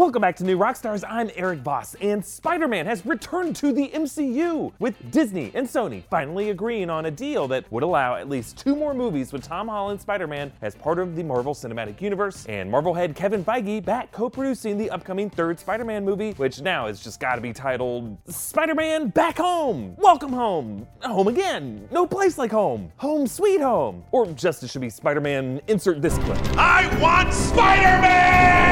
Welcome back to New Rockstars. I'm Erik Voss, and Spider Man has returned to the MCU, with Disney and Sony finally agreeing on a deal that would allow at least two more movies with Tom Holland Spider Man as part of the Marvel Cinematic Universe, and Marvel head Kevin Feige back co producing the upcoming third Spider Man movie, which now has just gotta be titled Spider Man Back Home! Welcome home! Home again! No place like home! Home sweet home! Or just it should be Spider Man insert this clip. I want Spider-Man!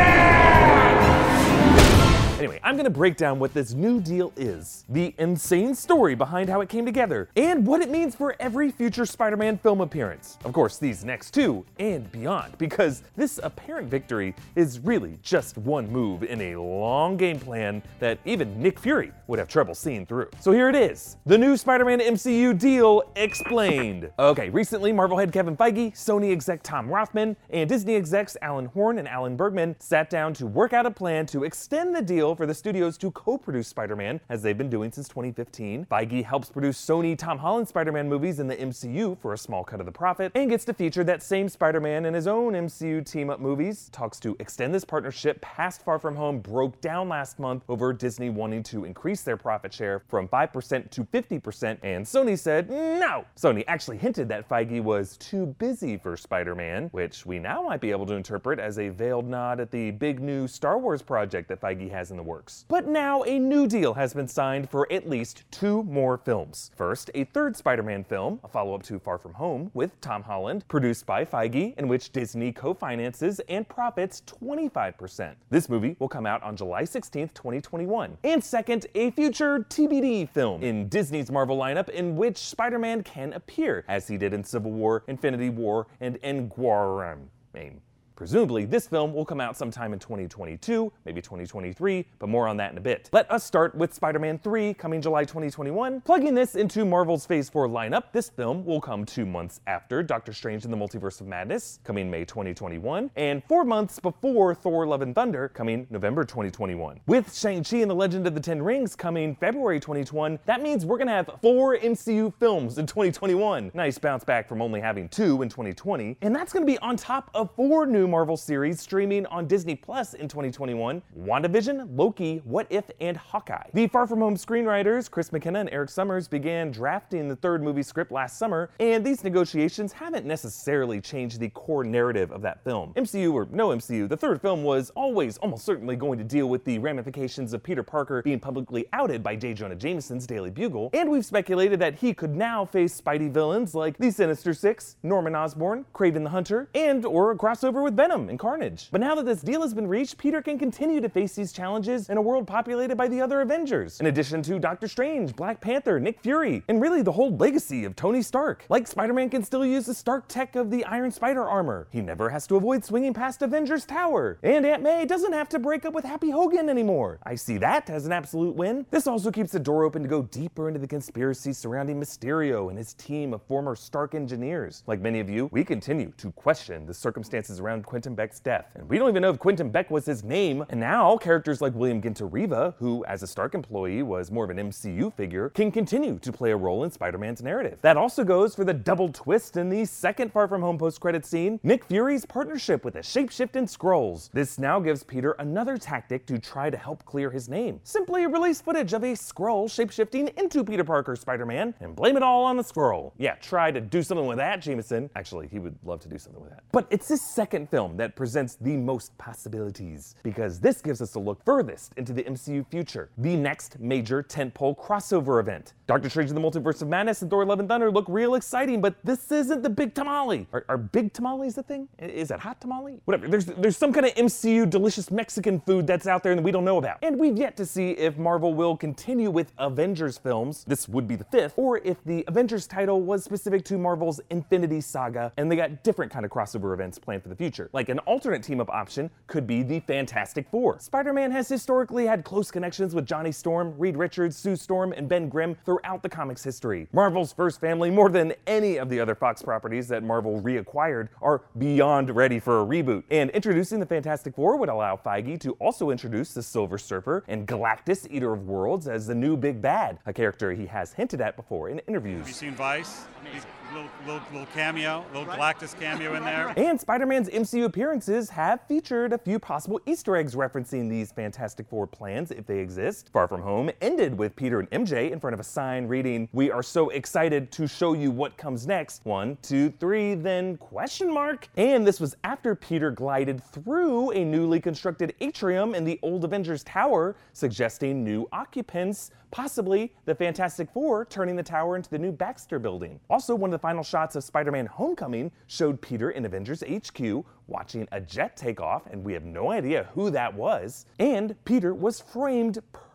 Anyway, I'm gonna break down what this new deal is, the insane story behind how it came together, and what it means for every future Spider Man film appearance. Of course, these next two, and beyond, because this apparent victory is really just one move in a long game plan that even Nick Fury would have trouble seeing through. So here it is the new Spider Man MCU deal explained. Okay, recently, Marvel head Kevin Feige, Sony exec Tom Rothman, and Disney execs Alan Horn and Alan Bergman sat down to work out a plan to extend the deal for the studios to co produce Spider Man, as they've been doing since 2015. Feige helps produce Sony Tom Holland Spider Man movies in the MCU for a small cut of the profit, and gets to feature that same Spider Man in his own MCU team up movies. Talks to extend this partnership past Far From Home broke down last month over Disney wanting to increase their profit share from 5% to 50%, and Sony said no. Sony actually hinted that Feige was too busy for Spider Man, which we now might be able to interpret as a veiled nod at the big new Star Wars project that Feige has in the works. But now a new deal has been signed for at least two more films. First, a third Spider Man film, a follow up to Far From Home, with Tom Holland, produced by Feige, in which Disney co finances and profits 25%. This movie will come out on July 16, 2021. And second, a future TBD film in Disney's Marvel lineup in which Spider Man can appear, as he did in Civil War, Infinity War, and Endgame. Presumably, this film will come out sometime in 2022, maybe 2023, but more on that in a bit. Let us start with Spider Man 3 coming July 2021. Plugging this into Marvel's Phase 4 lineup, this film will come two months after Doctor Strange in the Multiverse of Madness, coming May 2021, and four months before Thor Love and Thunder, coming November 2021. With Shang-Chi and the Legend of the Ten Rings coming February 2021, that means we're gonna have four MCU films in 2021. Nice bounce back from only having two in 2020, and that's gonna be on top of four new Marvel series streaming on Disney Plus in 2021 WandaVision, Loki, What If, and Hawkeye. The Far From Home screenwriters, Chris McKenna and Erik Sommers, began drafting the third movie script last summer, and these negotiations haven't necessarily changed the core narrative of that film. MCU or no MCU, the third film was always almost certainly going to deal with the ramifications of Peter Parker being publicly outed by J. Jonah Jameson's Daily Bugle, and we've speculated that he could now face Spidey villains like the Sinister Six, Norman Osborn, Kraven the Hunter, and or a crossover with Venom and Carnage. But now that this deal has been reached, Peter can continue to face these challenges in a world populated by the other Avengers, in addition to Doctor Strange, Black Panther, Nick Fury, and really the whole legacy of Tony Stark. Like Spider-Man can still use the Stark tech of the Iron Spider armor. He never has to avoid swinging past Avengers Tower. And Aunt May doesn't have to break up with Happy Hogan anymore. I see that as an absolute win. This also keeps the door open to go deeper into the conspiracy surrounding Mysterio and his team of former Stark engineers. Like many of you, we continue to question the circumstances around Quentin Beck's death. And we don't even know if Quentin Beck was his name. And now characters like William Ginter Riva, who as a Stark employee was more of an MCU figure, can continue to play a role in Spider-Man's narrative. That also goes for the double twist in the second Far From Home post-credit scene, Nick Fury's partnership with the shapeshifting Skrulls. This now gives Peter another tactic to try to help clear his name. Simply release footage of a Skrull shapeshifting into Peter Parker Spider-Man and blame it all on the Skrull. Yeah, try to do something with that, Jameson. Actually, he would love to do something with that. But it's this second film that presents the most possibilities, because this gives us a look furthest into the MCU future, the next major tentpole crossover event. Doctor Strange in the Multiverse of Madness and Thor Love and Thunder look real exciting, but this isn't the big tamale. Are, are big tamales a thing? Is that hot tamale? Whatever. There's there's some kind of MCU delicious Mexican food that's out there that we don't know about. And we've yet to see if Marvel will continue with Avengers films. This would be the fifth, or if the Avengers title was specific to Marvel's Infinity Saga, and they got different kind of crossover events planned for the future. Like an alternate team up option could be the Fantastic Four. Spider-Man has historically had close connections with Johnny Storm, Reed Richards, Sue Storm, and Ben Grimm throughout the comics history. Marvel's first family, more than any of the other Fox properties that Marvel reacquired, are beyond ready for a reboot. And introducing the Fantastic Four would allow Feige to also introduce the Silver Surfer and Galactus, Eater of Worlds, as the new big bad, a character he has hinted at before in interviews. Have you seen Vice? He's, little, little, little cameo, little Galactus cameo in there. And Spider Man's MCU appearances have featured a few possible Easter eggs referencing these Fantastic Four plans if they exist. Far From Home ended with Peter and MJ in front of a sign reading, We are so excited to show you what comes next. One, two, three, then question mark. And this was after Peter glided through a newly constructed atrium in the old Avengers Tower, suggesting new occupants possibly the Fantastic Four turning the tower into the new Baxter building. Also, one of the final shots of Spider Man Homecoming showed Peter in Avengers HQ watching a jet take off, and we have no idea who that was. And Peter was framed perfectly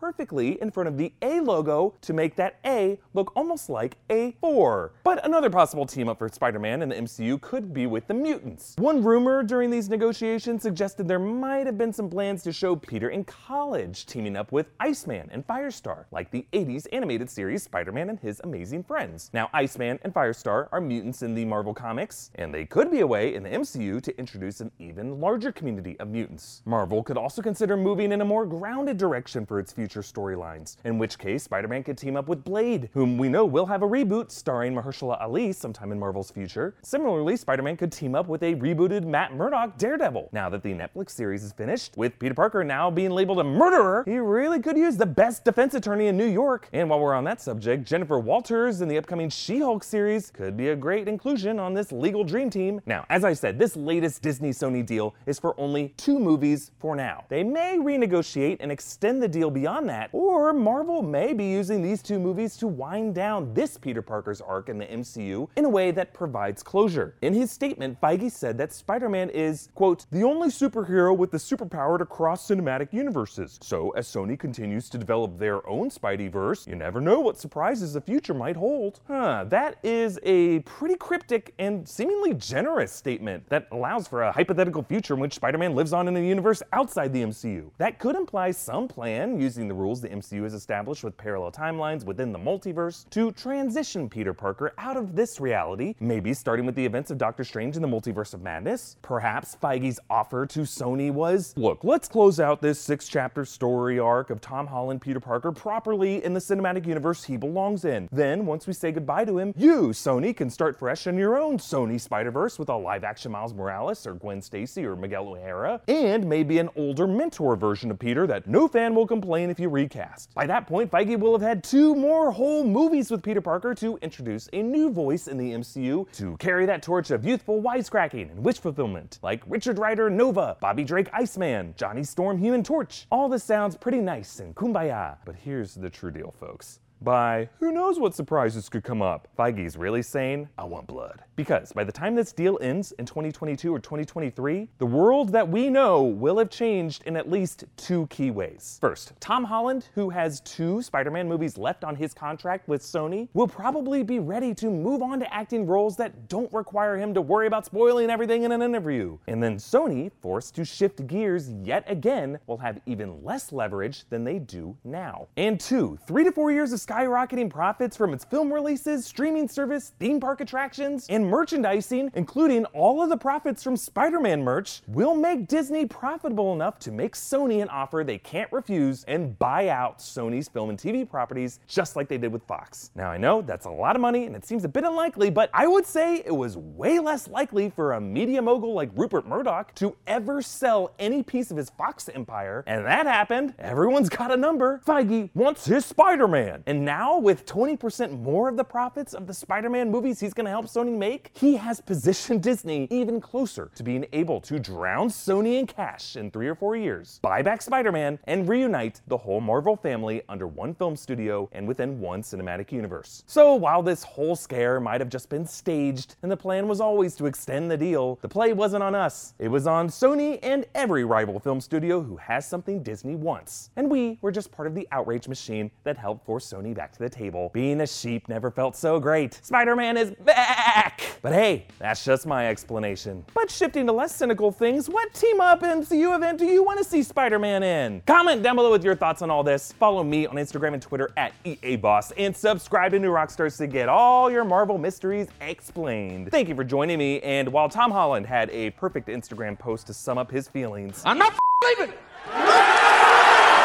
in front of the A logo to make that A look almost like a 4. But another possible team up for Spider Man in the MCU could be with the mutants. One rumor during these negotiations suggested there might have been some plans to show Peter in college teaming up with Iceman and Firestar, like the 80s animated series Spider Man and His Amazing Friends. Now, Iceman and Firestar are mutants in the Marvel Comics, and they could be a way in the MCU to introduce an even larger community of mutants. Marvel could also consider moving in a more grounded direction for its future storylines, in which case Spider Man could team up with Blade, whom we know will have a reboot starring Mahershala Ali sometime in Marvel's future. Similarly, Spider Man could team up with a rebooted Matt Murdock Daredevil. Now that the Netflix series is finished, with Peter Parker now being labeled a murderer, he really could use the best defense attorney in New York. And while we're on that subject, Jennifer Walters in the upcoming She Hulk series could be a great inclusion on this legal dream team. Now, as I said, this latest Disney Sony deal is for only two movies for now. They may renegotiate and extend the deal beyond that, or Marvel may be using these two movies to wind down this Peter Parker's arc in the MCU in a way that provides closure. In his statement, Feige said that Spider Man is, quote, the only superhero with the superpower to cross cinematic universes. So, as Sony continues to develop their own Spideyverse, you never know what surprises the future might hold. Huh, that is a pretty cryptic and seemingly generous statement that allows for a hypothetical future in which Spider Man lives on in a universe outside the MCU. That could imply some plan, using the rules the MCU has established with parallel timelines within the multiverse, to transition Peter Parker out of this reality, maybe starting with the events of Doctor Strange in the Multiverse of Madness. Perhaps Feige's offer to Sony was look, let's close out this six chapter story arc of Tom Holland Peter Parker properly in the cinematic universe he belongs in. Then, once we say goodbye to him, you, Sony, can start fresh in your own Sony Spider Verse with a live action Miles Morales or or Gwen Stacy or Miguel O'Hara, and maybe an older mentor version of Peter that no fan will complain if you recast. By that point, Feige will have had two more whole movies with Peter Parker to introduce a new voice in the MCU to carry that torch of youthful wisecracking and wish fulfillment, like Richard Rider Nova, Bobby Drake Iceman, Johnny Storm Human Torch. All this sounds pretty nice and kumbaya, but here's the true deal, folks by who knows what surprises could come up. Feige's really saying, I want blood. Because by the time this deal ends in 2022 or 2023, the world that we know will have changed in at least two key ways. First, Tom Holland, who has two Spider Man movies left on his contract with Sony, will probably be ready to move on to acting roles that don't require him to worry about spoiling everything in an interview. And then Sony, forced to shift gears yet again, will have even less leverage than they do now. And two, three to four years of skyrocketing profits from its film releases, streaming service, theme park attractions, and merchandising, including all of the profits from Spider Man merch, will make Disney profitable enough to make Sony an offer they can't refuse and buy out Sony's film and TV properties just like they did with Fox. Now, I know that's a lot of money and it seems a bit unlikely, but I would say it was way less likely for a media mogul like Rupert Murdoch to ever sell any piece of his Fox empire, and that happened. Everyone's got a number. Feige wants his Spider Man, and now, with 20% more of the profits of the Spider Man movies he's going to help Sony make, he has positioned Disney even closer to being able to drown Sony in cash in three or four years, buy back Spider Man, and reunite the whole Marvel family under one film studio and within one cinematic universe. So, while this whole scare might have just been staged and the plan was always to extend the deal, the play wasn't on us. It was on Sony and every rival film studio who has something Disney wants. And we were just part of the outrage machine that helped force Sony back to the table. Being a sheep never felt so great. Spider Man is back! But hey, that's just my explanation. But shifting to less cynical things, what team up MCU event do you want to see Spider Man in? Comment down below with your thoughts on all this. Follow me on Instagram and Twitter at EAVoss and subscribe to New Rockstars to get all your Marvel mysteries explained. Thank you for joining me. And while Tom Holland had a perfect Instagram post to sum up his feelings, I'm not leaving.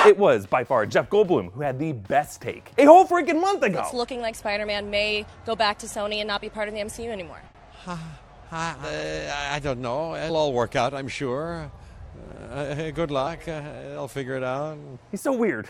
It was by far Jeff Goldblum who had the best take a whole freaking month ago. It's looking like Spider Man may go back to Sony and not be part of the MCU anymore. Uh, I don't know. It'll all work out, I'm sure. Uh, good luck. Uh, I'll figure it out. He's so weird.